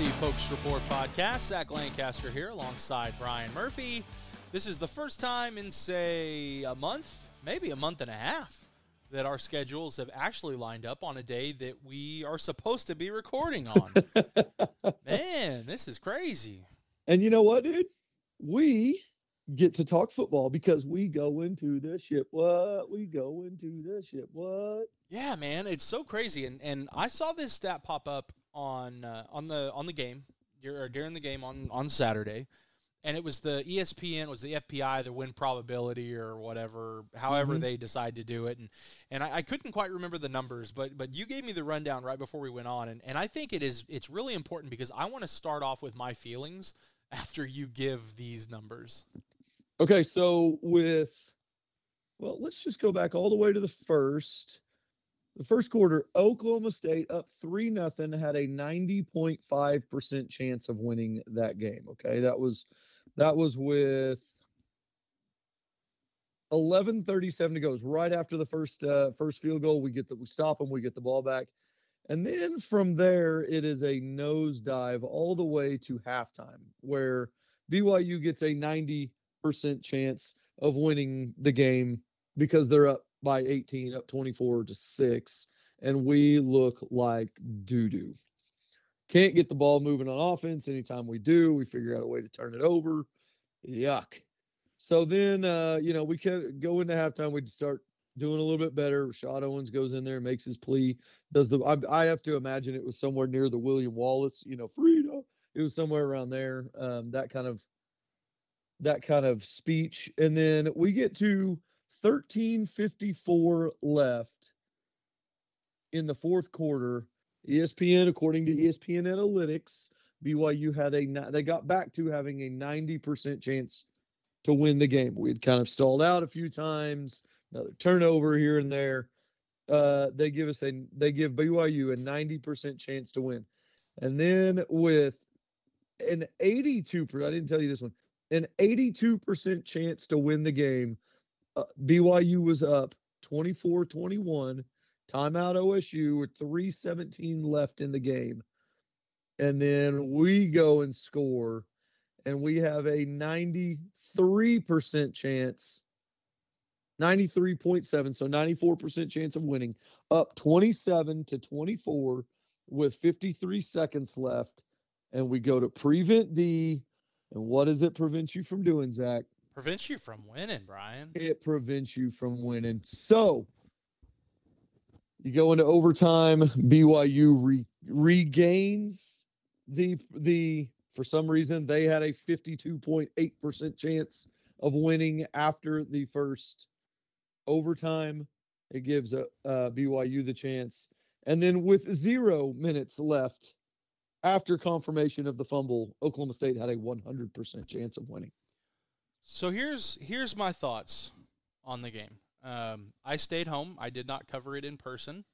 the Pokes Report podcast. Zach Lancaster here alongside Brian Murphy. This is the first time in, say, a month, maybe a month and a half, that our schedules have actually lined up on a day that we are supposed to be recording on. Man, this is crazy. And you know what, dude? We get to talk football because we go into the ship. What? We go into the ship. What? Yeah, man, it's so crazy. And and I saw this stat pop up on uh, on the on the game or during the game on on Saturday, and it was the ESPN was the FPI the win probability or whatever, however Mhm. they decide to do it, and and I, I couldn't quite remember the numbers, but but you gave me the rundown right before we went on, and and I think it is it's really important because I want to start off with my feelings after you give these numbers. Okay, so with well, let's just go back all the way to the first. The first quarter, Oklahoma State up three nothing had a 90.5% chance of winning that game. Okay. That was that was with 11:37 to go. It was right after the first uh, first field goal. We get the we stop them, we get the ball back. And then from there, it is a nosedive all the way to halftime, where BYU gets a 90% chance of winning the game because they're up by 18, up 24 to 6. And we look like doo doo. Can't get the ball moving on offense. Anytime we do, we figure out a way to turn it over. Yuck. So then, uh, you know, we can go into halftime. We start doing a little bit better. Rashad Owens goes in there makes his plea. Does the I, I have to imagine it was somewhere near the William Wallace, you know, Frida. It was somewhere around there. Um, that kind of that kind of speech. And then we get to 1354 left in the fourth quarter. ESPN, according to ESPN Analytics, BYU had a they got back to having a 90% chance to win the game. We had kind of stalled out a few times, another turnover here and there. Uh, they give us a they give BYU a 90% chance to win. And then with an 82 per I didn't tell you this one, an 82% chance to win the game. BYU was up 24-21. Timeout OSU with 317 left in the game. And then we go and score and we have a 93% chance 93.7 so 94% chance of winning up 27 to 24 with 53 seconds left and we go to prevent D and what does it prevent you from doing Zach Prevents you from winning, Brian. it prevents you from winning. So you go into overtime BYU re- regains. The the for some reason they had a 52.8% chance of winning after the first overtime. It gives a, uh, BYU the chance. And then with 0 minutes left after confirmation of the fumble Oklahoma State had a 100% chance of winning So here's here's my thoughts on the game. Um, I stayed home. I did not cover it in person.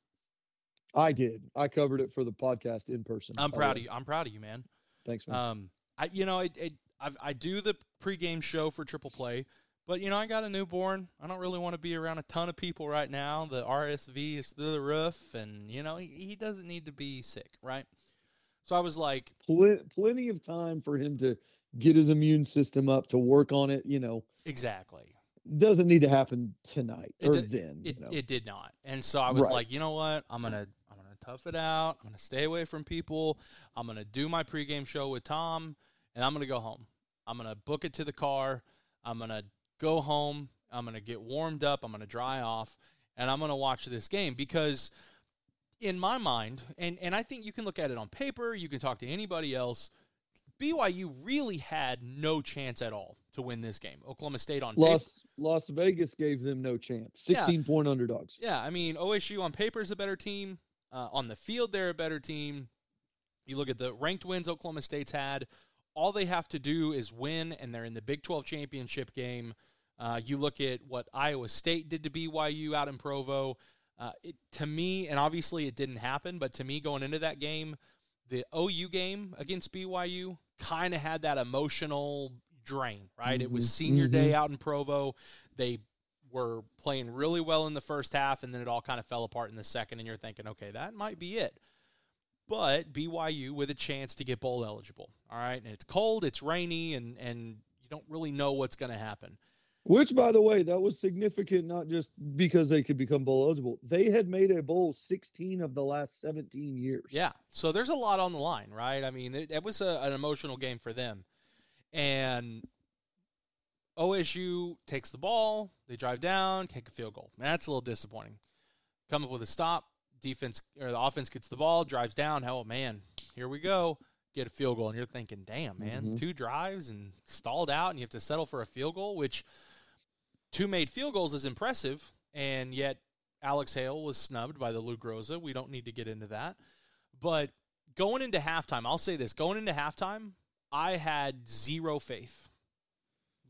I did I covered it for the podcast in person I'm proud way. of you. I'm proud of you, man. thanks man Um, I you know it, it I I do the pregame show for Triple Play, but you know I got a newborn. I don't really want to be around a ton of people right now. The RSV is through the roof, and you know he, he doesn't need to be sick, right? So I was like, Pl- plenty of time for him to get his immune system up to work on it. You know, exactly. doesn't need to happen tonight It or di- then. It, you know. it did not, and so I was Right. like, you know what? I'm gonna I'm gonna tough it out. I'm gonna stay away from people. I'm gonna do my pregame show with Tom, and I'm gonna go home. I'm gonna book it to the car. I'm gonna go home. I'm gonna get warmed up. I'm gonna dry off, and I'm gonna watch this game because, in my mind, and and I think you can look at it on paper. You can talk to anybody else. BYU really had no chance at all to win this game. Oklahoma State on paper, Las Las Vegas gave them no chance. Yeah. 16 point underdogs. Yeah, I mean OSU on paper is a better team. Uh, on the field, they're a better team. You look at the ranked wins Oklahoma State's had. All they have to do is win, and they're in the Big 12 championship game. Uh, you look at what Iowa State did to BYU out in Provo. Uh, it, to me, and obviously it didn't happen, but to me, going into that game, the OU game against BYU kind of had that emotional drain, right? It was Mhm, senior day out in Provo. They were playing really well in the first half, and then it all kind of fell apart in the second, and you're thinking, okay, that might be it. but BYU with a chance to get bowl eligible. All right, and it's cold, it's rainy, and and you don't really know what's going to happen. Which, by the way, that was significant, not just because they could become bowl eligible. They had made a bowl 16 of the last 17 years. Yeah. So there's a lot on the line, right? I mean, it, it was a, an emotional game for them. And OSU takes the ball, they drive down, kick a field goal. That's a little disappointing. Come up with a stop, defense or the offense gets the ball, drives down. Hell, man, here we go. Get a field goal, and you're thinking, "Damn, man, Mhm. two drives and stalled out, and you have to settle for a field goal." Which two made field goals is impressive, and yet Alex Hale was snubbed by the Lou Groza. We don't need to get into that, but going into halftime, I'll say this: going into halftime, I had zero faith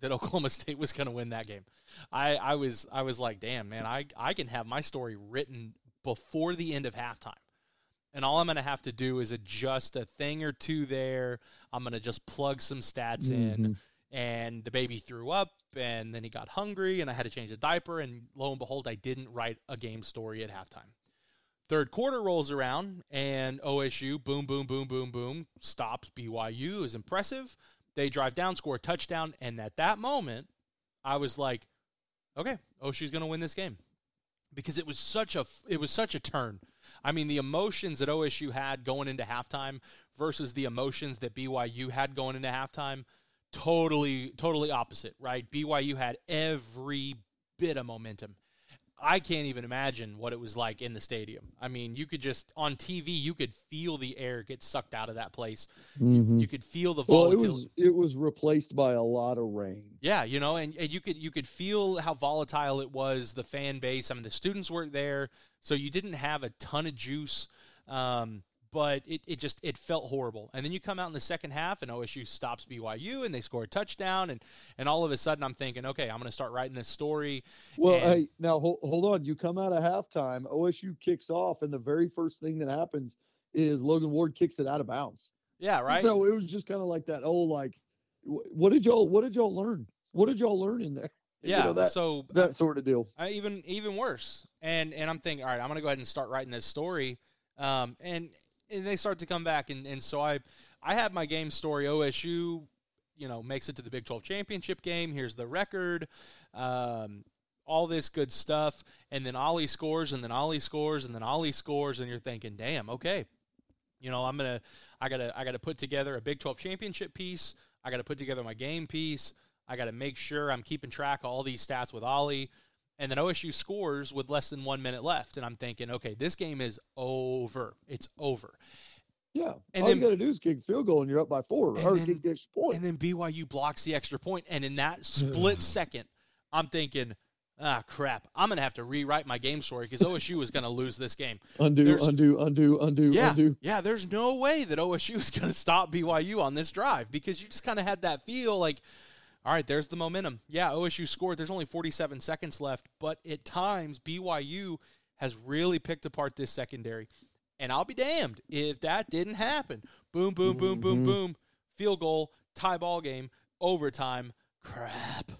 that Oklahoma State was going to win that game. I, I was I was like, damn man, I I can have my story written before the end of halftime. And all I'm going to have to do is adjust a thing or two there. I'm going to just plug some stats in. Mhm. And the baby threw up, and then he got hungry, and I had to change the diaper. And lo and behold, I didn't write a game story at halftime. Third quarter rolls around, and OSU, boom, boom, boom, boom, boom, stops BYU. is impressive. They drive down, score a touchdown, and at that moment, I was like, okay, OSU's going to win this game because it was such a it was such a turn. I mean, the emotions that OSU had going into halftime versus the emotions that BYU had going into halftime, totally totally opposite, right? BYU had every bit of momentum. I can't even imagine what it was like in the stadium. I mean, you could just on TV, you could feel the air get sucked out of that place. Mhm. You could feel the Well, it volatility. was it was replaced by a lot of rain. Yeah, you know, and, and you could you could feel how volatile it was. The fan base. I mean, the students weren't there, so you didn't have a ton of juice. Um, but it, it just it felt horrible. And then you come out in the second half, and OSU stops BYU, and they score a touchdown, and and all of a sudden I'm thinking, okay, I'm going to start writing this story. Well, And- hey, now hold, hold on. You come out of halftime, OSU kicks off, and the very first thing that happens is Logan Ward kicks it out of bounds. Yeah, right. So it was just kind of like that. Oh, like, what did y'all what did y'all learn? What did y'all learn in there? You yeah. know, that so that sort of deal. uh, even even worse. And and I'm thinking, all right, I'm gonna go ahead and start writing this story. Um, and and they start to come back, and and so I I had my game story. OSU, you know, makes it to the Big 12 championship game. Here's the record. Um, all this good stuff, and then Ollie scores, and then Ollie scores, and then Ollie scores, and you're thinking, damn, okay, you know, I'm gonna, I gotta, I gotta put together a Big 12 championship piece. I gotta put together my game piece. I gotta make sure I'm keeping track of all these stats with Ollie. And then OSU scores with less than one minute left, and I'm thinking, okay, this game is over. It's over. Yeah. And All then- you got to do is kick a field goal, and you're up by four, And or then- kick the extra point. And then BYU blocks the extra point, and in that split second, I'm thinking, ah, crap, I'm gonna have to rewrite my game story because OSU is gonna lose this game. undo, there's- undo, undo, undo, Yeah, undo. yeah. There's no way that OSU is going to stop BYU on this drive because you just kind of had that feel like, all right, there's the momentum. Yeah, OSU scored. There's only 47 seconds left, but at times BYU has really picked apart this secondary. And I'll be damned if that didn't happen. Boom, boom, boom, boom, Mhm. boom. Field goal, tie ball game, overtime. Crap,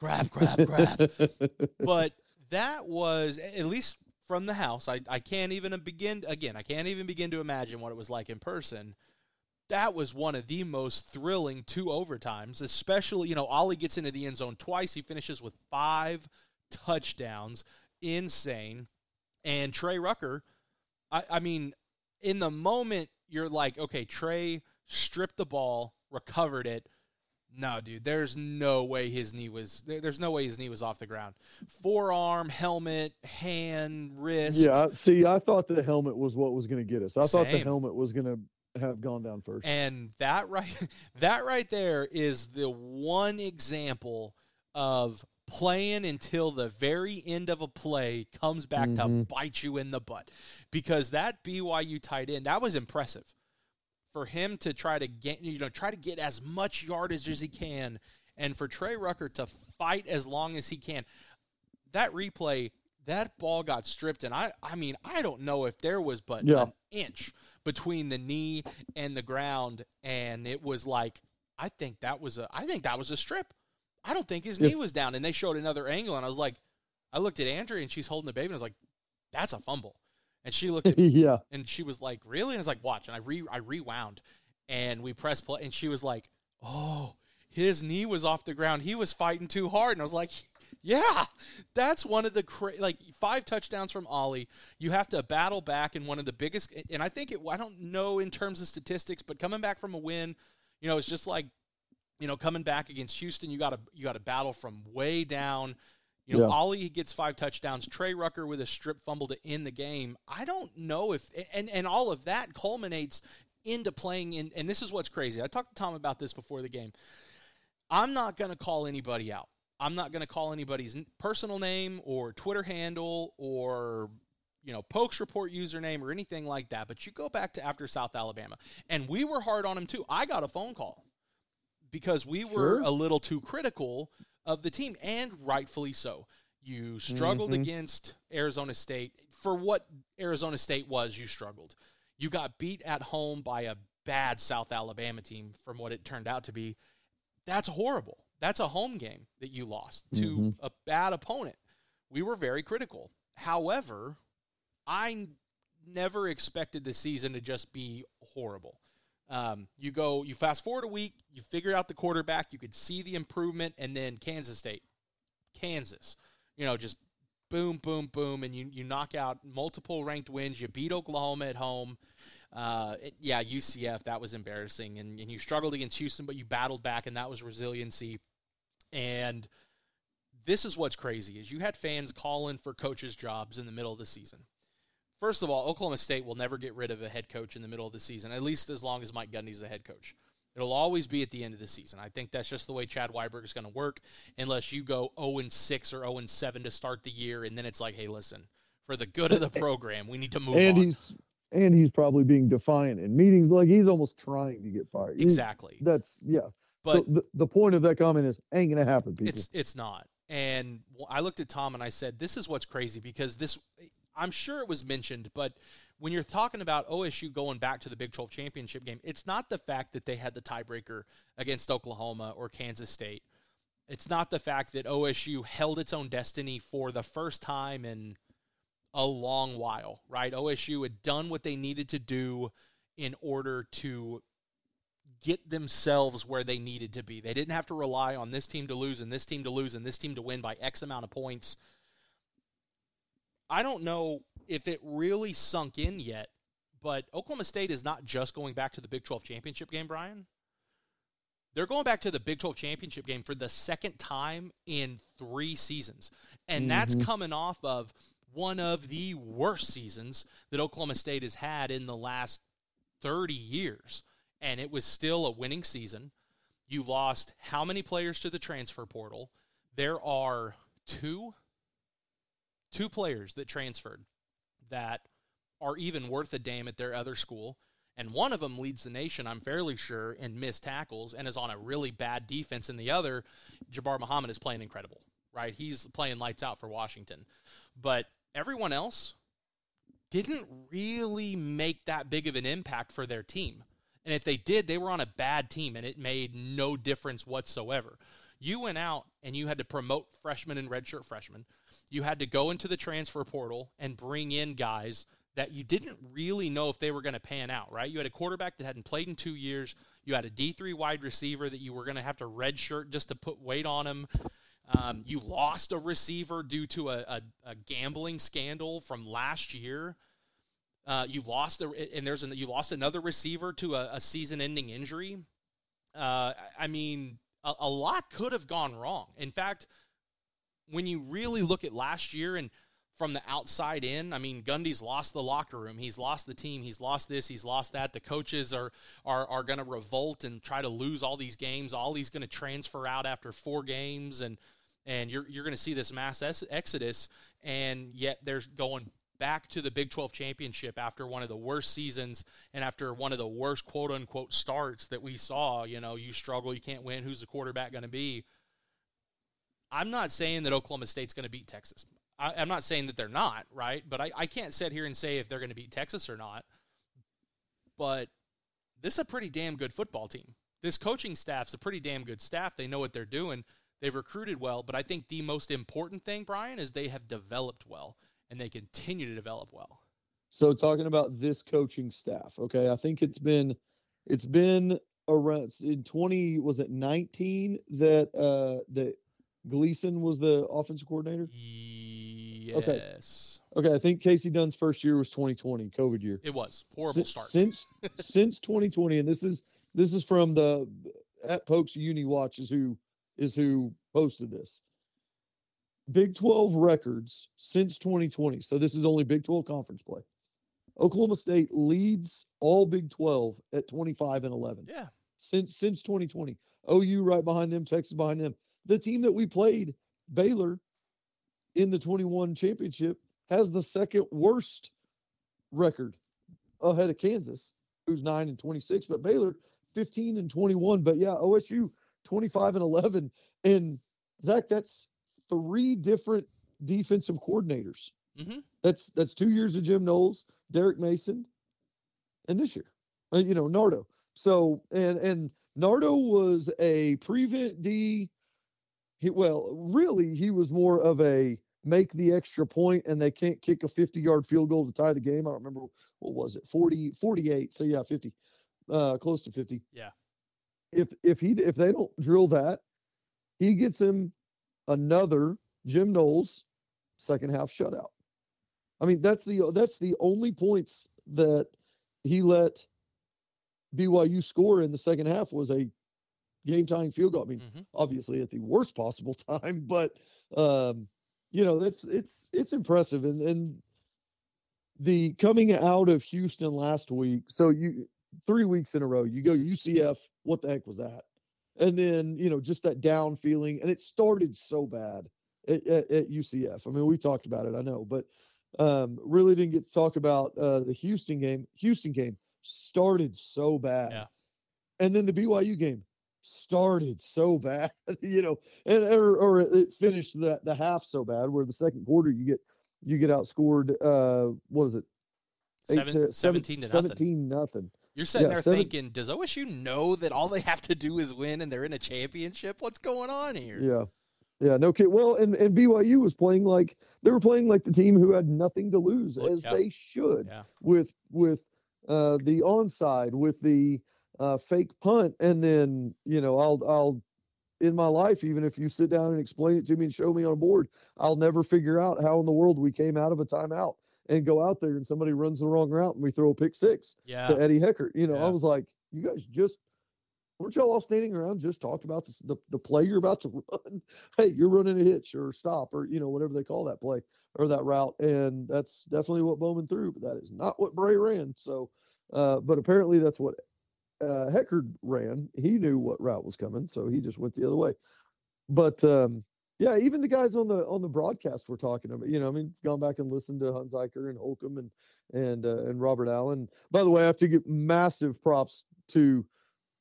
crap, crap, crap but that was at least from the house. I, I can't even begin again. I can't even begin to imagine what it was like in person. That was one of the most thrilling two overtimes, especially you know Ollie gets into the end zone twice. He finishes with five touchdowns, insane. And Trey Rucker, I, I mean, in the moment you're like, okay, Trey stripped the ball, recovered it, no, dude. There's no way his knee was. There, there's no way his knee was off the ground. Forearm, helmet, hand, wrist. Yeah. See, I thought the helmet was what was going to get us. I thought the helmet was going to have gone down first. And that right, that right there is the one example of playing until the very end of a play comes back to Mhm. bite you in the butt. Because that BYU tight end, that was impressive. For him to try to get you know, try to get as much yardage as he can, and for Trey Rucker to fight as long as he can. That replay, that ball got stripped, and I I mean, I don't know if there was but Yeah. an inch between the knee and the ground, and it was like I think that was a I think that was a strip. I don't think his Yeah. knee was down, and they showed another angle, and I was like, I looked at Andrea, and she's holding the baby, and I was like, that's a fumble. And she looked at me yeah. and she was like, "Really?" And I was like, "Watch." And I re I rewound, and we pressed play, and she was like, "Oh, his knee was off the ground. He was fighting too hard." And I was like, "Yeah, that's one of the cra- like five touchdowns from Ollie. You have to battle back in one of the biggest, and I think it. I don't know in terms of statistics, but coming back from a win, you know, it's just like, you know, coming back against Houston, you got to you got to battle from way down." You know, Yeah. Ollie gets five touchdowns. Trey Rucker with a strip fumble to end the game. I don't know if and and all of that culminates into playing in. And this is what's crazy. I talked to Tom about this before the game. I'm not going to call anybody out. I'm not going to call anybody's personal name or Twitter handle or you know Pokes report username or anything like that. But you go back to after South Alabama, and we were hard on him too. I got a phone call because we were a little too critical of the team, and rightfully so. You struggled Mhm. against Arizona State. For what Arizona State was, you struggled. You got beat at home by a bad South Alabama team, from what it turned out to be. That's horrible. That's a home game that you lost to Mhm. a bad opponent. We were very critical. However, I n- never expected the season to just be horrible. Um, you go, you fast forward a week, you figure out the quarterback, you could see the improvement, and then Kansas State, Kansas, you know, just boom, boom, boom, and you you knock out multiple ranked wins. You beat Oklahoma at home. Uh, it- yeah, UCF that was embarrassing, and, and you struggled against Houston, but you battled back, and that was resiliency. And this is what's crazy is you had fans calling for coaches' jobs in the middle of the season. First of all, Oklahoma State will never get rid of a head coach in the middle of the season, at least as long as Mike Gundy's the head coach. It'll always be at the end of the season. I think that's just the way Chad Weiberg is going to work, unless you go 0 and 6 or 0 and 7 to start the year, and then it's like, hey, listen, for the good of the program, we need to move and on. he's and he's probably being defiant in meetings like he's almost trying to get fired. He- exactly. That's yeah. But so the, the point of that comment is ain't gonna happen, people. It's it's not. And I looked at Tom and I said, "This is what's crazy because this. I'm sure it was mentioned, but when you're talking about OSU going back to the Big 12 championship game, it's not the fact that they had the tiebreaker against Oklahoma or Kansas State. It's not the fact that OSU held its own destiny for the first time in a long while, right? OSU had done what they needed to do in order to get themselves where they needed to be. They didn't have to rely on this team to lose and this team to lose and this team to win by X amount of points. I don't know if it really sunk in yet, but Oklahoma State is not just going back to the Big 12 championship game, Brian. They're going back to the Big 12 championship game for the second time in three seasons. And that's Mhm. coming off of one of the worst seasons that Oklahoma State has had in the last 30 years. And it was still a winning season. You lost how many players to the transfer portal? There are two two players that transferred that are even worth a damn at their other school. And one of them leads the nation, I'm fairly sure, in missed tackles and is on a really bad defense. And the other, Jabbar Muhammad, is playing incredible, right? He's playing lights out for Washington. But everyone else didn't really make that big of an impact for their team. And if they did, they were on a bad team and it made no difference whatsoever. You went out and you had to promote freshmen and redshirt freshmen. You had to go into the transfer portal and bring in guys that you didn't really know if they were going to pan out, right? You had a quarterback that hadn't played in two years. You had a D3 wide receiver that you were going to have to redshirt just to put weight on him. Um, you lost a receiver due to a, a, a gambling scandal from last year. Uh, you lost a, and there's an, you lost another receiver to a, a season-ending injury. Uh, I mean, a, a lot could have gone wrong. In fact, when you really look at last year and from the outside in, I mean, Gundy's lost the locker room. He's lost the team. He's lost this. He's lost that. The coaches are are are going to revolt and try to lose all these games. Ollie's going to transfer out after four games, and and you're you're going to see this mass exodus. And yet, there's going back to the Big 12 championship after one of the worst seasons and after one of the worst quote unquote starts that we saw. You know, you struggle, you can't win. Who's the quarterback going to be? I'm not saying that Oklahoma State's going to beat Texas. I, I'm not saying that they're not, right? But I, I can't sit here and say if they're going to beat Texas or not. But this is a pretty damn good football team. This coaching staff's a pretty damn good staff. They know what they're doing. They've recruited well, but I think the most important thing, Brian, is they have developed well and they continue to develop well. So talking about this coaching staff, okay, I think it's been it's been around in 20 was it 19 that uh that Gleeson was the offensive coordinator? Yes. Okay, I think Kasey Dunn's first year was 2020, COVID year. It was horrible Since- start. Since since 2020, and this is this is from the at Pokes Uni Watch is who is who posted this. Big 12 records since 2020. So this is only Big 12 conference play. Oklahoma State leads all Big 12 at 25 and 11 yeah. since since 2020. OU right behind them, Texas behind them. The team that we played, Baylor, in the 21 championship, has the second worst record ahead of Kansas, who's 9 and 26, but Baylor 15 and 21. But yeah, OSU 25 and 11. And Zach, that's three different defensive coordinators. hmm That's that's two years of Jim Knowles, Derek Mason, and this year, uh, you know, Nardo. So and and Nardo was a prevent D. He, well, really, he was more of a make the extra point and they can't kick a 50 yard field goal to tie the game. I don't remember what was it, 40, 48. So yeah, 50, uh, close to 50. Yeah. If if he if they don't drill that, he gets him another Jim Knowles second half shutout. I mean, that's the that's the only points that he let BYU score in the second half was a game tying field goal. I mean, hmm obviously at the worst possible time, but um, you know, that's it's it's impressive. And and the coming out of Houston last week, so you three weeks in a row, you go UCF, what the heck was that? And then, you know, just that down feeling. And it started so bad at, at, at UCF. I mean, we talked about it, I know, but um, really didn't get to talk about uh, the Houston game. Houston game started so bad. Yeah. And then the BYU game started so bad, you know, and or, or it finished the, the half so bad where the second quarter you get you get outscored uh what is it? Eight Seven, to- 17 to nothing. 17 nothing. You're sitting Yeah, there seven- thinking, does OSU know that all they have to do is win and they're in a championship? What's going on here? Yeah. Yeah, no kid. Well, and, and BYU was playing like they were playing like the team who had nothing to lose, Well, as yeah. they should, Yeah. with with uh, the onside, with the uh, fake punt, and then you know I'll I'll in my life, even if you sit down and explain it to me and show me on a board, I'll never figure out how in the world we came out of a timeout and go out there and somebody runs the wrong route and we throw a pick six Yeah. to Eddie Heckard. You know, Yeah. I was like, you guys just weren't y'all all standing around just talked about this, the the play you're about to run? hey, you're running a hitch or stop or you know whatever they call that play or that route, and that's definitely what Bowman threw, but that is not what Bray ran. So, uh, but apparently that's what uh, Heckard ran. He knew what route was coming, so he just went the other way. But um, yeah, even the guys on the on the broadcast were talking about. You know, I mean, gone back and listened to Hunziker and Holcomb and and uh, and Robert Allen. By the way, I have to give massive props to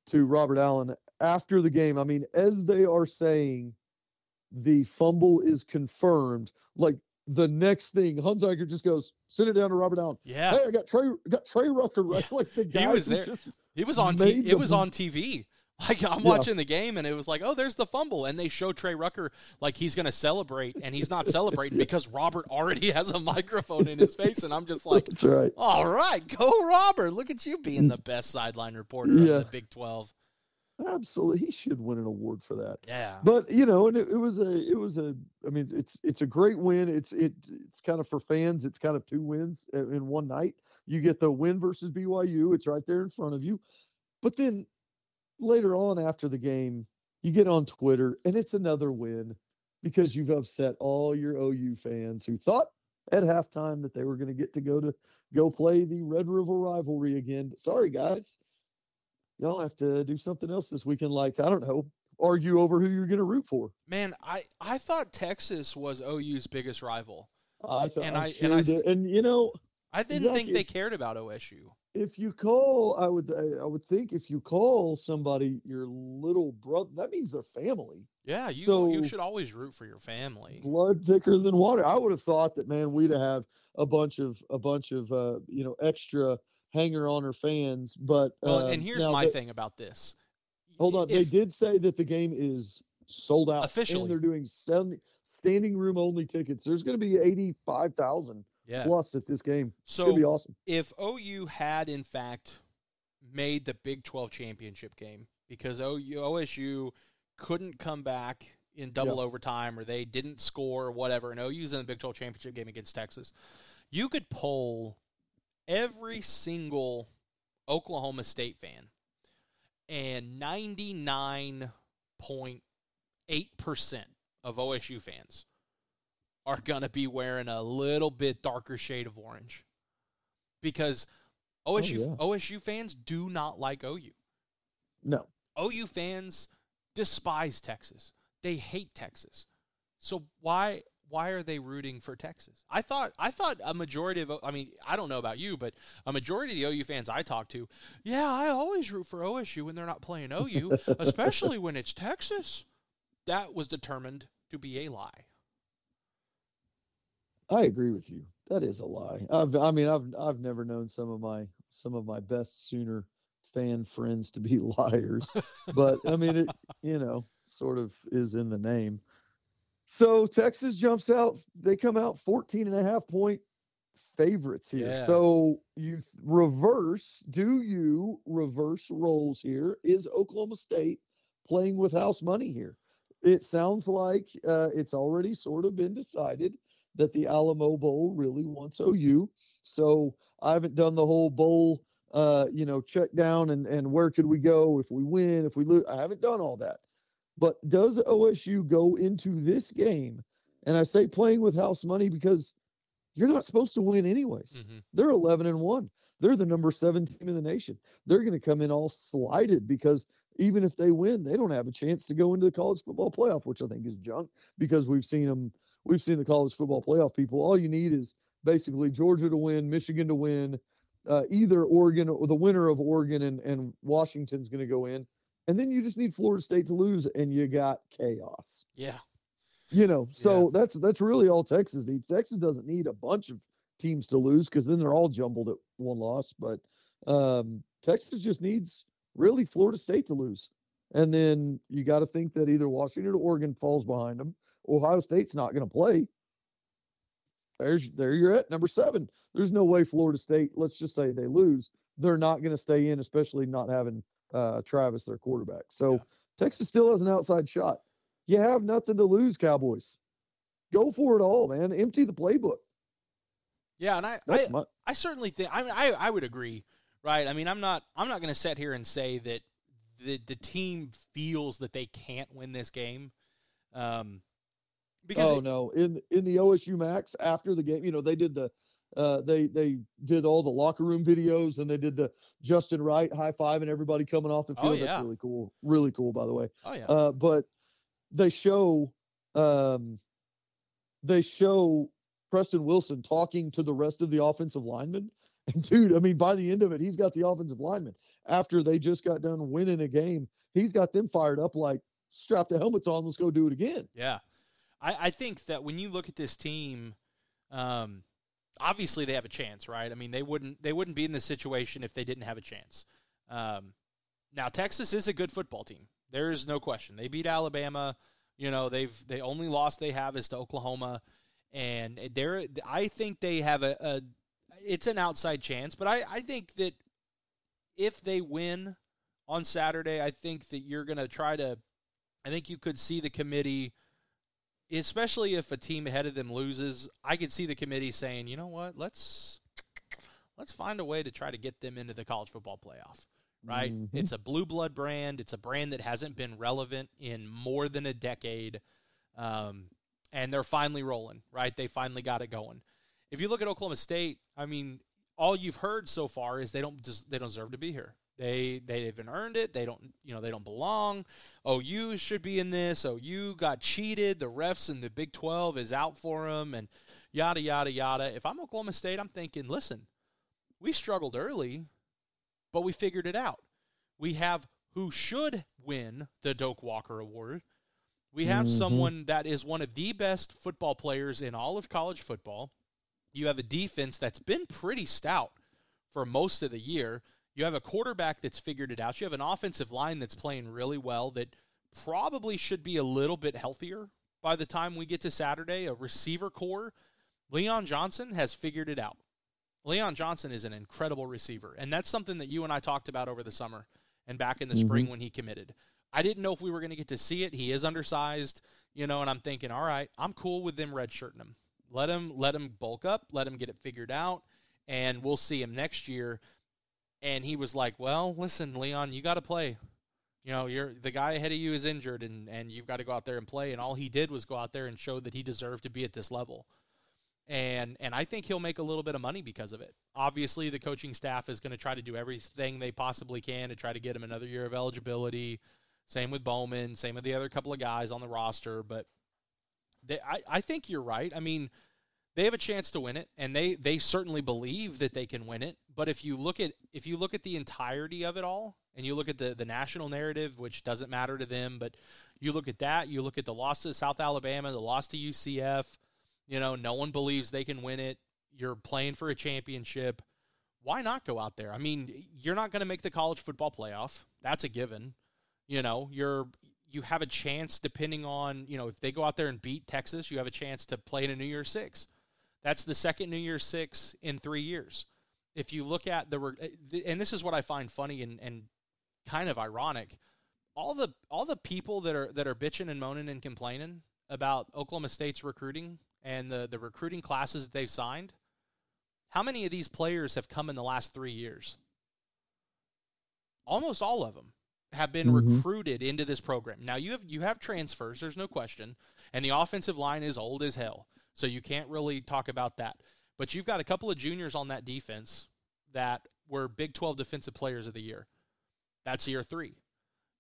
to Robert Allen after the game. I mean, as they are saying the fumble is confirmed, like the next thing, Hunziker just goes, send it down to Robert Allen. Yeah. Hey, I got Trey got Trey Rucker right. Like the guy he was there. just It was on. T- it was on TV. Like I'm Yeah. watching the game, and it was like, oh, there's the fumble, and they show Trey Rucker like he's gonna celebrate, and he's not celebrating because Robert already has a microphone in his face, and I'm just like, That's right. all right, go Robert. Look at you being the best sideline reporter Yeah. of the Big Twelve. Absolutely, he should win an award for that. Yeah. But you know, and it, it was a, it was a. I mean, it's it's a great win. It's it it's kind of for fans. It's kind of two wins in one night. You get the win versus BYU. It's right there in front of you. But then later on after the game, you get on Twitter and it's another win because you've upset all your OU fans who thought at halftime that they were going to get to go to go play the Red River rivalry again. But sorry guys, y'all have to do something else this weekend. Like I don't know, argue over who you're going to root for. Man, I I thought Texas was OU's biggest rival. I thought And I, and I- And you know, I didn't think they cared about OSU. If you call, I would I I would think if you call somebody your little brother, that means they're family. Yeah, you you should always root for your family. blood thicker than water. I would have thought that man, we'd have a bunch of a bunch of uh, you know extra hanger on her fans. But Well, um, and here's my they- thing about this. Hold on, they did say that the game is sold out Officially. and they're doing seven, standing room only tickets. There's going to be eighty five thousand Yeah. plus at this game. So It'd be awesome. if OU had in fact made the Big 12 championship game because OU, OSU couldn't come back in double Yeah. overtime or they didn't score or whatever, and OU's in the Big 12 championship game against Texas, you could poll every single Oklahoma State fan, and 99.8% of OSU fans are going to be wearing a little bit darker shade of orange because OSU oh, yeah. OSU fans do not like OU. No. OU fans despise Texas. They hate Texas. So why why are they rooting for Texas? I thought I thought a majority of I mean I don't know about you, but a majority of the OU fans I talk to, yeah, I always root for OSU when they're not playing OU, especially when it's Texas. That was determined to be a lie. I agree with you. That is a lie. I've, I mean, I've, I've never known some of my, some of my best Sooner fan friends to be liars, but I mean, it, you know, sort of is in the name. So Texas jumps out. They come out 14 and a half point favorites here. Yeah. So you reverse, do you reverse roles here? Is Oklahoma State playing with house money here? It sounds like uh, it's already sort of been decided that the Alamo Bowl really wants OU. So I haven't done the whole bowl, uh, you know, check down and, and where could we go if we win, if we lose. I haven't done all that. But does OSU go into this game? And I say playing with house money because you're not supposed to win anyways. Mm-hmm. They're 11 and 1. They're the number 7 team in the nation. They're going to come in all slighted because even if they win, they don't have a chance to go into the college football playoff, which I think is junk because we've seen them we've seen the college football playoff people. All you need is basically Georgia to win, Michigan to win, uh, either Oregon or the winner of Oregon and, and Washington's going to go in. And then you just need Florida State to lose and you got chaos. Yeah. You know, so that's that's really all Texas needs. Texas doesn't need a bunch of teams to lose because then they're all jumbled at one loss. But um, Texas just needs really Florida State to lose, and then you got to think that either Washington or Oregon falls behind them. Ohio State's not going to play. There's there you're at number seven. There's no way Florida State. Let's just say they lose, they're not going to stay in, especially not having uh, Travis their quarterback. So Yeah. Texas still has an outside shot. You have nothing to lose, Cowboys. Go for it all, man. Empty the playbook. Yeah, and I, I my I certainly think I mean I I would agree, right? I mean I'm not I'm not going to sit here and say that the the team feels that they can't win this game, um, because oh it- no. In in the OSU Max after the game, you know, they did the uh they they did all the locker room videos and they did the Justin Wright high five and everybody coming off the Oh, field. yeah. That's really cool. Really cool, by the way. oh yeah, Uh, but they show um, they show Preston Wilson talking to the rest of the offensive linemen. And dude, I mean, by the end of it, he's got the offensive linemen. After they just got done winning a game, he's got them fired up like strap the helmets on, let's go do it again. yeah. I I think that when you look at this team, um, obviously they have a chance, right? I mean they wouldn't they wouldn't be in this situation if they didn't have a chance. Um, now Texas is a good football team. There is no question. They beat Alabama. You know they've they only loss they have is to Oklahoma, and they're I think they have a, a it's an outside chance, but I I think that if they win on Saturday, I think that you're going to try to. I think you could see the committee, especially if a team ahead of them loses. I could see the committee saying, you know what, let's let's find a way to try to get them into the college football playoff. Right? Mhm. It's a blue blood brand. It's a brand that hasn't been relevant in more than a decade. Um, and they're finally rolling, right? They finally got it going. If you look at Oklahoma State, I mean, all you've heard so far is they don't just they don't deserve to be here. They they haven't earned it. They don't you know they don't belong. OU should be in this. OU got cheated. The refs in the Big Twelve is out for them, and yada yada yada. If I'm Oklahoma State, I'm thinking, listen, we struggled early, but we figured it out. We have who should win the Doak Walker Award. We have Mhm. someone that is one of the best football players in all of college football. You have a defense that's been pretty stout for most of the year. You have a quarterback that's figured it out. You have an offensive line that's playing really well that probably should be a little bit healthier by the time we get to Saturday. A receiver core Leon Johnson has figured it out. Leon Johnson is an incredible receiver, and that's something that you and I talked about over the summer and back in the mm-hmm. spring when he committed. I didn't know if we were going to get to see it. He is undersized, you know, and I'm thinking, all right, I'm cool with them redshirting him. Let him let him bulk up, let him get it figured out, and we'll see him next year. And he was like, "Well, listen, Leon, you got to play. You know, you're the guy ahead of you is injured, and and you've got to go out there and play." And all he did was go out there and show that he deserved to be at this level and and I think he'll make a little bit of money because of it. Obviously, the coaching staff is going to try to do everything they possibly can to try to get him another year of eligibility. Same with Bowman, same with the other couple of guys on the roster, but they, I, I think you're right. I mean, they have a chance to win it, and they they certainly believe that they can win it. But if you look at if you look at the entirety of it all, and you look at the the national narrative, which doesn't matter to them, but you look at that, you look at the loss to South Alabama, the loss to UCF you know, no one believes they can win it. You're playing for a championship. Why not go out there? I mean, you're not going to make the college football playoff. That's a given. You know, you're you have a chance depending on, you know, if they go out there and beat Texas, you have a chance to play in a New Year's 6. That's the second New Year's 6 in 3 years. If you look at the and this is what I find funny and and kind of ironic, all the all the people that are that are bitching and moaning and complaining about Oklahoma State's recruiting and the, the recruiting classes that they've signed, how many of these players have come in the last three years? Almost all of them have been mm-hmm. recruited into this program. Now you have you have transfers, there's no question, and the offensive line is old as hell, so you can't really talk about that. But you've got a couple of juniors on that defense that were Big 12 Defensive Players of the Year. That's year three.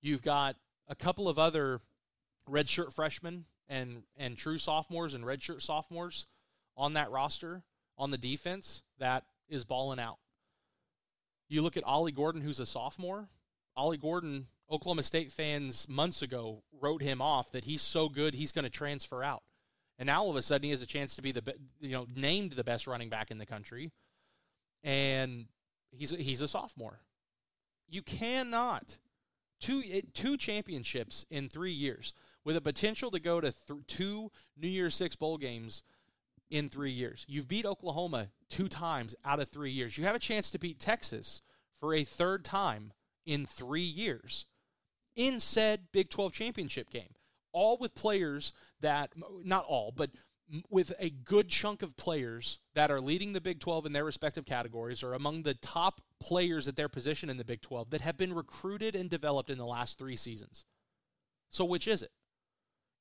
You've got a couple of other redshirt freshmen and and true sophomores and redshirt sophomores on that roster on the defense that is balling out. You look at Ollie Gordon, who's a sophomore. Ollie Gordon, Oklahoma State fans months ago wrote him off that he's so good he's going to transfer out, and now all of a sudden he has a chance to be the you know named the best running back in the country, and he's a, he's a sophomore. You cannot two eh, two championships in three years with a potential to go to th- two New Year's Six bowl games in three years. You've beat Oklahoma two times out of three years. You have a chance to beat Texas for a third time in three years in said Big 12 championship game. All with players that, not all, but with a good chunk of players that are leading the Big 12 in their respective categories or among the top players at their position in the Big 12 that have been recruited and developed in the last three seasons. So, which is it?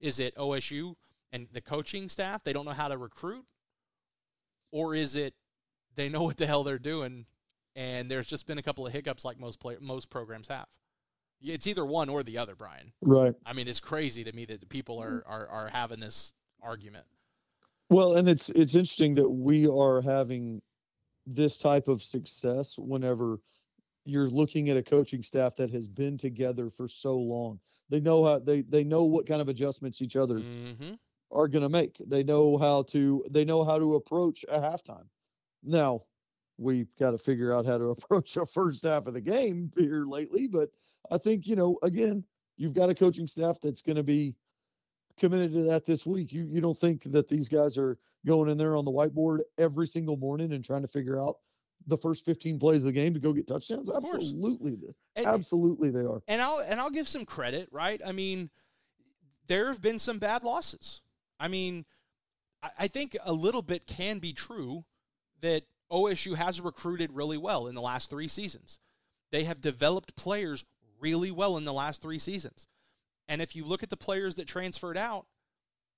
Is it OSU and the coaching staff? They don't know how to recruit? Or is it they know what the hell they're doing and there's just been a couple of hiccups like most play, most programs have? It's either one or the other, Brian. Right. I mean, it's crazy to me that the people are, are, are having this argument. Well, and it's it's interesting that we are having this type of success whenever you're looking at a coaching staff that has been together for so long. They know how they they know what kind of adjustments each other mm-hmm. are going to make. They know how to they know how to approach a halftime. Now, we've got to figure out how to approach a first half of the game here lately, but I think, you know, again, you've got a coaching staff that's going to be committed to that this week. You you don't think that these guys are going in there on the whiteboard every single morning and trying to figure out the first 15 plays of the game to go get touchdowns? Of absolutely. And, absolutely they are. And I'll and I'll give some credit, right? I mean, there have been some bad losses. I mean, I, I think a little bit can be true that OSU has recruited really well in the last three seasons. They have developed players really well in the last three seasons. And if you look at the players that transferred out,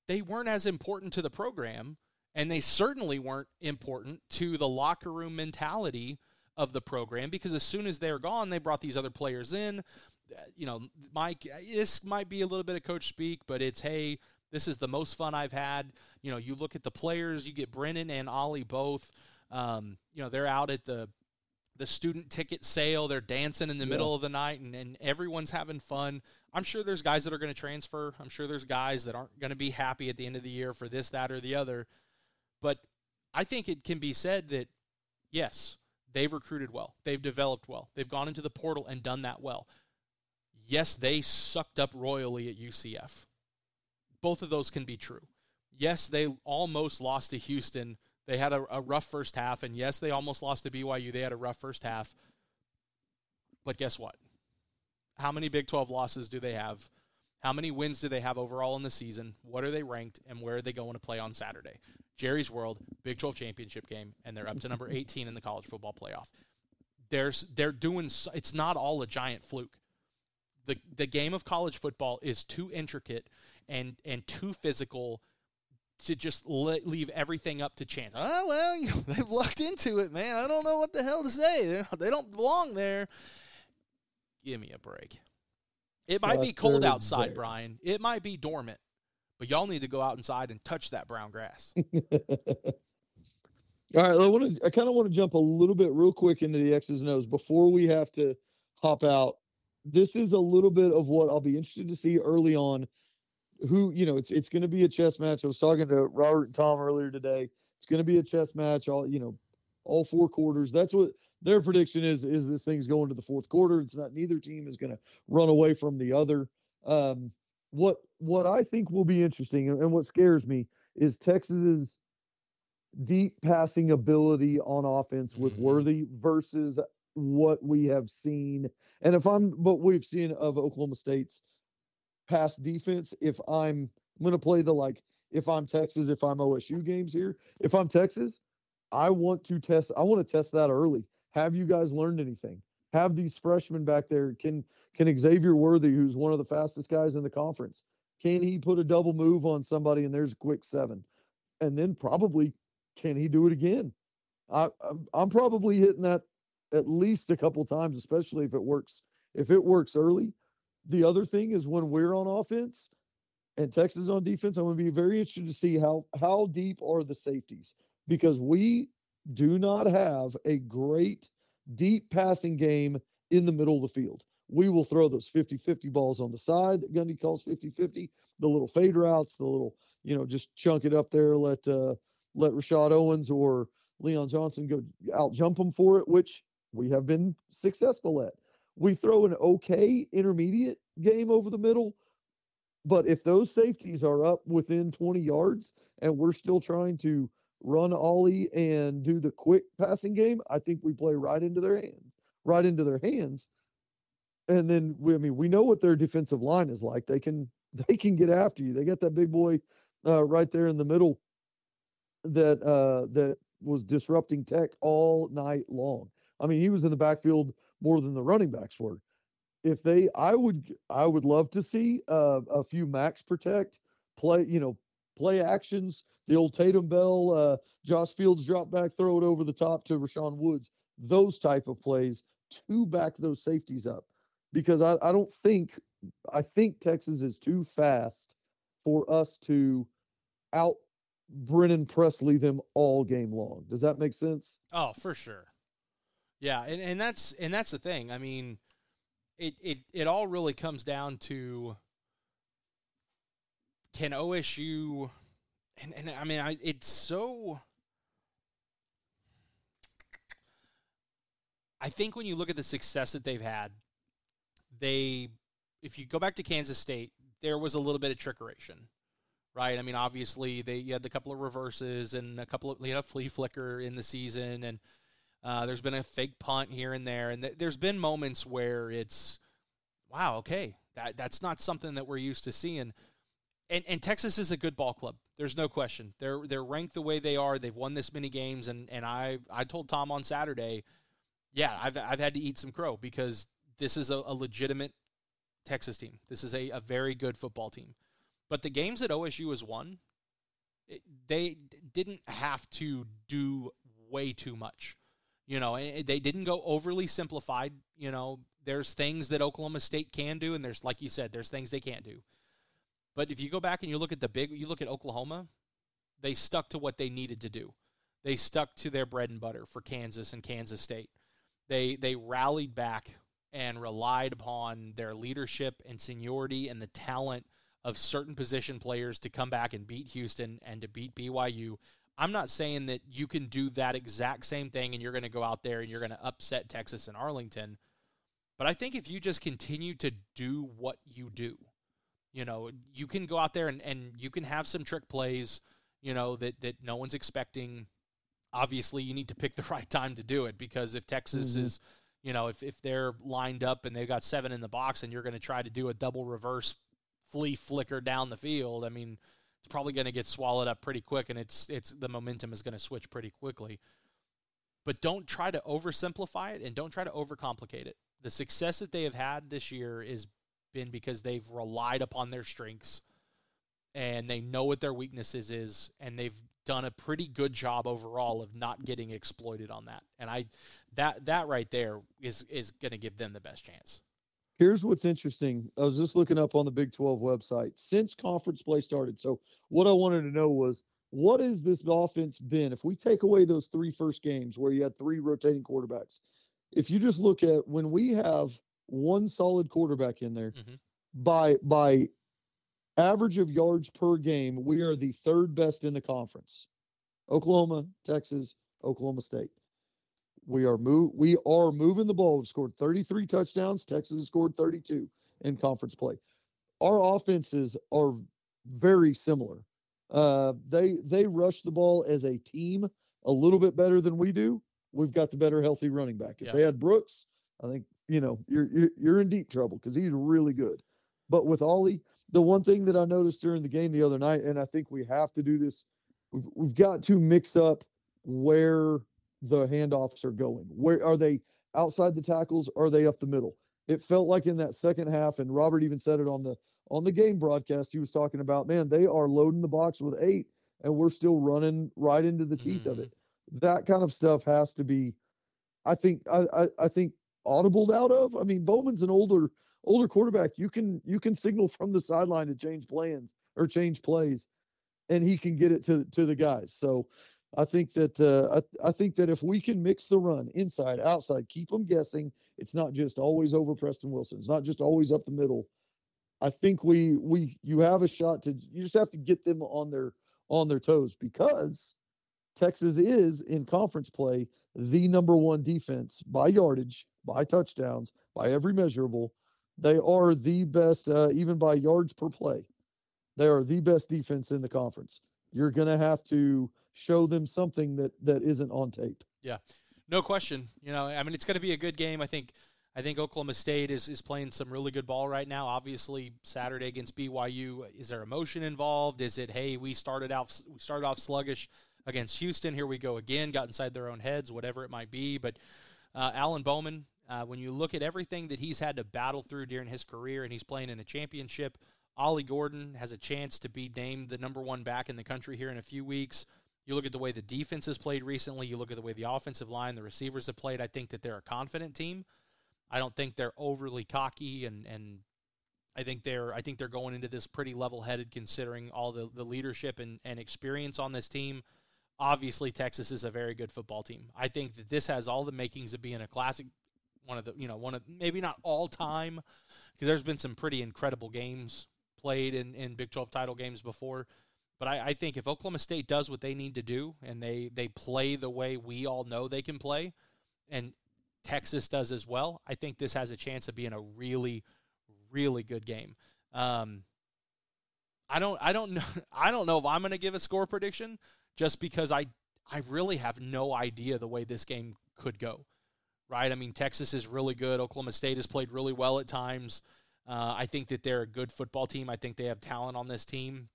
they weren't as important to the program and they certainly weren't important to the locker room mentality of the program because as soon as they're gone, they brought these other players in. Uh, you know, Mike, this might be a little bit of coach speak, but it's hey, this is the most fun I've had. You know, you look at the players, you get Brennan and Ollie both. Um, you know, they're out at the the student ticket sale. They're dancing in the yeah. middle of the night, and, and everyone's having fun. I'm sure there's guys that are going to transfer. I'm sure there's guys that aren't going to be happy at the end of the year for this, that, or the other. But I think it can be said that, yes, they've recruited well, they've developed well, they've gone into the portal and done that well. Yes, they sucked up royally at UCF. Both of those can be true. Yes, they almost lost to Houston. They had a, a rough first half, and yes, they almost lost to BYU. They had a rough first half. But guess what? How many Big 12 losses do they have? How many wins do they have overall in the season? What are they ranked, and where are they going to play on Saturday? Jerry's World, Big 12 championship game, and they're up to number 18 in the college football playoff. There's they're doing it's not all a giant fluke. The the game of college football is too intricate and and too physical to just leave everything up to chance. Oh well, you know, they've lucked into it, man. I don't know what the hell to say. They're, they do not belong there. Give me a break. It might be cold outside, there. Brian. It might be dormant, but y'all need to go out inside and touch that brown grass. All right, I want to. I kind of want to jump a little bit real quick into the X's and O's before we have to hop out. This is a little bit of what I'll be interested to see early on. Who you know, it's it's going to be a chess match. I was talking to Robert and Tom earlier today. It's going to be a chess match. All you know, all four quarters. That's what their prediction is. Is this thing's going to the fourth quarter? It's not. Neither team is going to run away from the other. Um, what what I think will be interesting and what scares me is Texas's deep passing ability on offense with mm-hmm. Worthy versus what we have seen. And if I'm what we've seen of Oklahoma State's pass defense, if I'm, I'm going to play the like, if I'm Texas, if I'm OSU games here, if I'm Texas, I want to test, I want to test that early. Have you guys learned anything? Have these freshmen back there. Can can Xavier Worthy, who's one of the fastest guys in the conference, can he put a double move on somebody and there's a quick seven? And then probably can he do it again? I, I'm probably hitting that at least a couple times, especially if it works. If it works early, the other thing is when we're on offense and Texas on defense, I'm going to be very interested to see how how deep are the safeties because we do not have a great deep passing game in the middle of the field. We will throw those 50-50 balls on the side that Gundy calls 50-50, the little fade routes, the little, you know, just chunk it up there, let uh, let Rashod Owens or Leon Johnson go out jump them for it, which we have been successful at. We throw an okay intermediate game over the middle, but if those safeties are up within 20 yards and we're still trying to run Ollie and do the quick passing game, I think we play right into their hands, right into their hands. And then we, I mean, we know what their defensive line is like. They can they can get after you. They got that big boy uh, right there in the middle that uh, that was disrupting Tech all night long. I mean, he was in the backfield more than the running backs were. If they, I would, I would love to see uh, a few max protect play, you know, play actions. The old Tatum Bell, uh, Josh Fields drop back, throw it over the top to Rashaun Woods. Those type of plays to back those safeties up, because I, I don't think, I think Texas is too fast for us to out Brennan Presley them all game long. Does that make sense? Oh, for sure. Yeah, and, and that's and that's the thing. I mean, it it it all really comes down to can OSU and, and I mean I it's so I think when you look at the success that they've had, they if you go back to Kansas State, there was a little bit of trickeration right? I mean, obviously they you had a couple of reverses and a couple of you know flea flicker in the season, and uh, there's been a fake punt here and there, and th- there's been moments where it's wow, okay, that that's not something that we're used to seeing. And, and Texas is a good ball club. There's no question. They're they're ranked the way they are. They've won this many games, and and I I told Tom on Saturday, yeah, I've I've had to eat some crow because this is a, a legitimate Texas team. This is a, a very good football team. But the games that OSU has won, it, they didn't have to do way too much. You know, eh, they didn't go overly simplified. You know, there's things that Oklahoma State can do, and there's, like you said, there's things they can't do. But if you go back and you look at the big, you look at Oklahoma, they stuck to what they needed to do. They stuck to their bread and butter for Kansas and Kansas State. They they rallied back and relied upon their leadership and seniority and the talent of certain position players to come back and beat Houston and to beat BYU. I'm not saying that you can do that exact same thing and you're going to go out there and you're going to upset Texas and Arlington. But I think if you just continue to do what you do, You know, you can go out there and, and you can have some trick plays, you know, that, that no one's expecting. Obviously, you need to pick the right time to do it because if Texas mm-hmm. is, you know, if, if they're lined up and they've got seven in the box and you're going to try to do a double reverse flea flicker down the field, I mean, it's probably going to get swallowed up pretty quick and it's it's the momentum is going to switch pretty quickly. But don't try to oversimplify it and don't try to overcomplicate it. The success that they have had this year has been because they've relied upon their strengths and they know what their weaknesses is and they've done a pretty good job overall of not getting exploited on that. And I that that right there is is going to give them the best chance. Here's what's interesting. I was just looking up on the Big 12 website since conference play started. So what I wanted to know was what has this offense been? If we take away those three first games where you had three rotating quarterbacks, if you just look at when we have one solid quarterback in there, mm-hmm. by by average of yards per game, we are the third best in the conference. Oklahoma, Texas, Oklahoma State. We are move we are moving the ball. We've scored 33 touchdowns. Texas has scored 32 in conference play. Our offenses are very similar. Uh, they they rush the ball as a team a little bit better than we do. We've got the better healthy running back. If yeah. they had Brooks, I think you know you're you're, you're in deep trouble because he's really good. But with Ollie, the one thing that I noticed during the game the other night, and I think we have to do this, we've, we've got to mix up where the handoffs are going. Where are they outside the tackles? Are they up the middle? It felt like in that second half, and Robert even said it on the on the game broadcast. He was talking about, man, they are loading the box with eight, and we're still running right into the teeth mm-hmm. of it. That kind of stuff has to be, I think, I, I, I think audibled out of. I mean, Bowman's an older older quarterback. You can you can signal from the sideline to change plans or change plays, and he can get it to to the guys. So I think that uh, I, I think that if we can mix the run inside, outside, keep them guessing. It's not just always over Preston Wilson. It's not just always up the middle. I think we we you have a shot to. You just have to get them on their on their toes because Texas is in conference play the number one defense by yardage, by touchdowns, by every measurable. They are the best, uh, even by yards per play. They are the best defense in the conference. You're going to have to show them something that that isn't on tape. Yeah, no question. You know, I mean, it's going to be a good game. I think. I think Oklahoma State is, is playing some really good ball right now. Obviously, Saturday against BYU, is there emotion involved? Is it hey, we started out we started off sluggish against Houston. Here we go again. Got inside their own heads, whatever it might be. But uh, Alan Bowman, uh, when you look at everything that he's had to battle through during his career, and he's playing in a championship, Ollie Gordon has a chance to be named the number one back in the country here in a few weeks. You look at the way the defense has played recently. You look at the way the offensive line, the receivers have played. I think that they're a confident team. I don't think they're overly cocky, and and I think they're I think they're going into this pretty level headed, considering all the the leadership and and experience on this team. Obviously, Texas is a very good football team. I think that this has all the makings of being a classic, one of the you know one of maybe not all time, because there's been some pretty incredible games played in in Big 12 title games before. But I, I, think if Oklahoma State does what they need to do and they, they play the way we all know they can play, and Texas does as well, I think this has a chance of being a really, really good game. Um, I don't I don't know I don't know if I'm going to give a score prediction just because I I really have no idea the way this game could go. Right? I mean, Texas is really good. Oklahoma State has played really well at times. Uh, I think that they're a good football team. I think they have talent on this team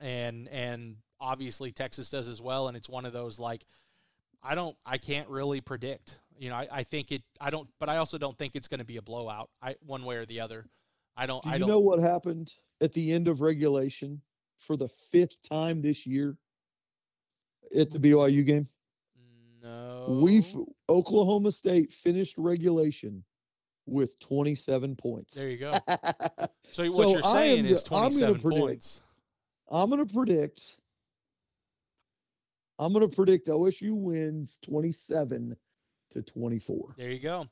and and obviously Texas does as well. And it's one of those like I don't I can't really predict. You know, I, I think it I don't but I also don't think it's going to be a blowout. I one way or the other. I don't. Do you I don't, know what happened at the end of regulation for the fifth time this year at the BYU game? No. We Oklahoma State finished regulation with 27 points. There you go. so, so what you're saying is 27 points. I'm going to predict. I'm going to predict OSU wins 27 to 24. There you go.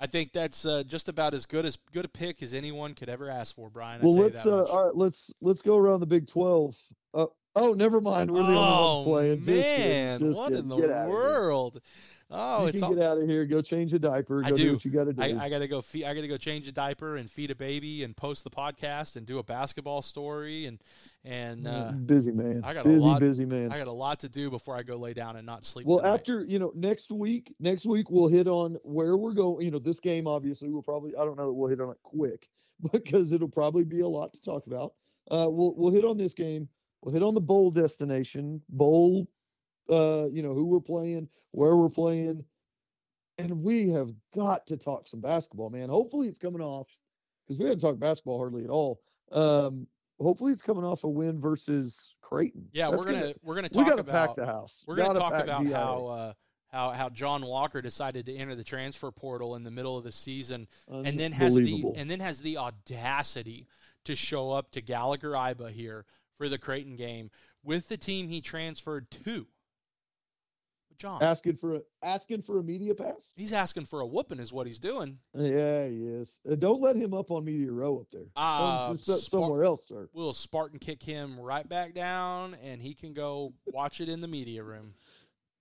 I think that's uh, just about as good as good a pick as anyone could ever ask for, Brian. Well, let's uh, all right. Let's let's go around the Big 12. Uh, Oh, never mind. We're the only oh, ones playing. Just man, kidding. Just what kidding. in Get the out of here. Oh, you it's can all, get out of here. Go change a diaper. I Go do. do. what you got to do. I, I gotta go feed. I gotta go change a diaper and feed a baby and post the podcast and do a basketball story and and uh, busy man. I got a busy, lot- busy man. I got a lot to do before I go lay down and not sleep. Well, tonight. after you know, next week, next week we'll hit on where we're going. You know, this game obviously we'll probably. I don't know that we'll hit on it quick because it'll probably be a lot to talk about. Uh, we'll we'll hit on this game. We'll hit on the bowl destination, bowl. Uh, you know who we're playing, where we're playing, and we have got to talk some basketball, man. Hopefully it's coming off because we haven't talked basketball hardly at all. Um, hopefully it's coming off a win versus Creighton. yeah, That's we're gonna, we're gonna we got to pack the house. we're gonna Gotta talk about GIA. how uh, how how John Walker decided to enter the transfer portal in the middle of the season and then has the and then has the audacity to show up to Gallagher Iba here for the Creighton game with the team he transferred to. John, asking for a asking for a media pass. he's asking for a whooping, is what he's doing. Yeah, he is. Uh, don't let him up on media row up there. Uh, Um, just so- Spar- somewhere else, sir. We'll Spartan kick him right back down, and he can go watch it in the media room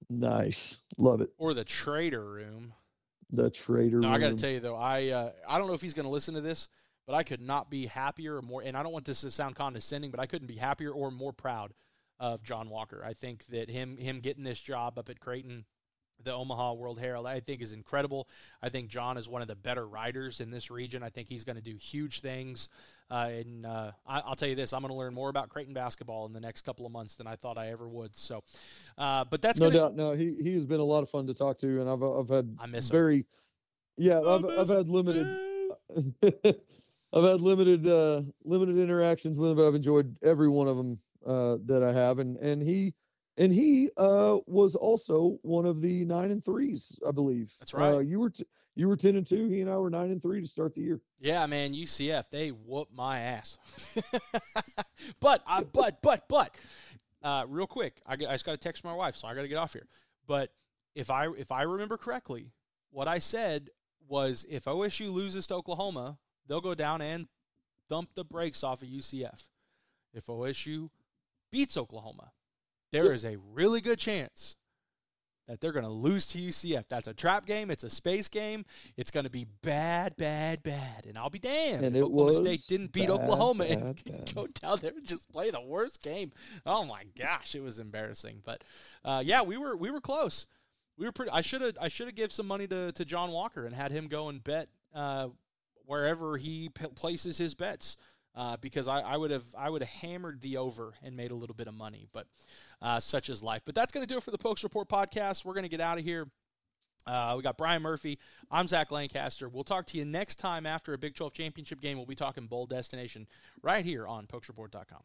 Nice, love it. or the traitor room. The traitor. No, I got to tell you though, I uh, I don't know if he's going to listen to this, but I could not be happier or more. And I don't want this to sound condescending, but I couldn't be happier or more proud of John Walker. I think that him him getting this job up at Creighton, the Omaha World Herald, I think is incredible. I think John is one of the better writers in this region. I think he's going to do huge things. Uh, and uh, I, I'll tell you this: I'm going to learn more about Creighton basketball in the next couple of months than I thought I ever would. So, uh, but that's no gonna, doubt. No, he he has been a lot of fun to talk to, and I've I've had I miss him. very, yeah, I I've I've had limited. I've had limited uh limited interactions with him, but I've enjoyed every one of them uh that I have, and and he and he uh was also one of the nine and threes, I believe. That's right. Uh, you were t- you were ten and two. He and I were nine and three to start the year. Yeah, man, UCF they whoop my ass. but I but but but uh, real quick, I, I just got to text my wife, so I got to get off here. But if I if I remember correctly, what I said was if OSU loses to Oklahoma, they'll go down and dump the brakes off of UCF. If OSU beats Oklahoma, there is a really good chance that they're going to lose to UCF. That's a trap game. It's a space game. It's going to be bad, bad, bad. And I'll be damned And if Oklahoma State didn't beat bad, Oklahoma and bad, bad. go down there and just play the worst game. Oh my gosh, it was embarrassing. But uh, yeah, we were we were close. We were pretty. I should have I should have give some money to to John Walker and had him go and bet uh, wherever he p- places his bets. Uh, because I, I would have I would have hammered the over and made a little bit of money, but uh, such is life. But that's going to do it for the Pokes Report podcast. We're going to get out of here. Uh, we got Brian Murphy. I'm Zach Lancaster. We'll talk to you next time after a Big 12 championship game. We'll be talking bowl destination right here on PokesReport.com.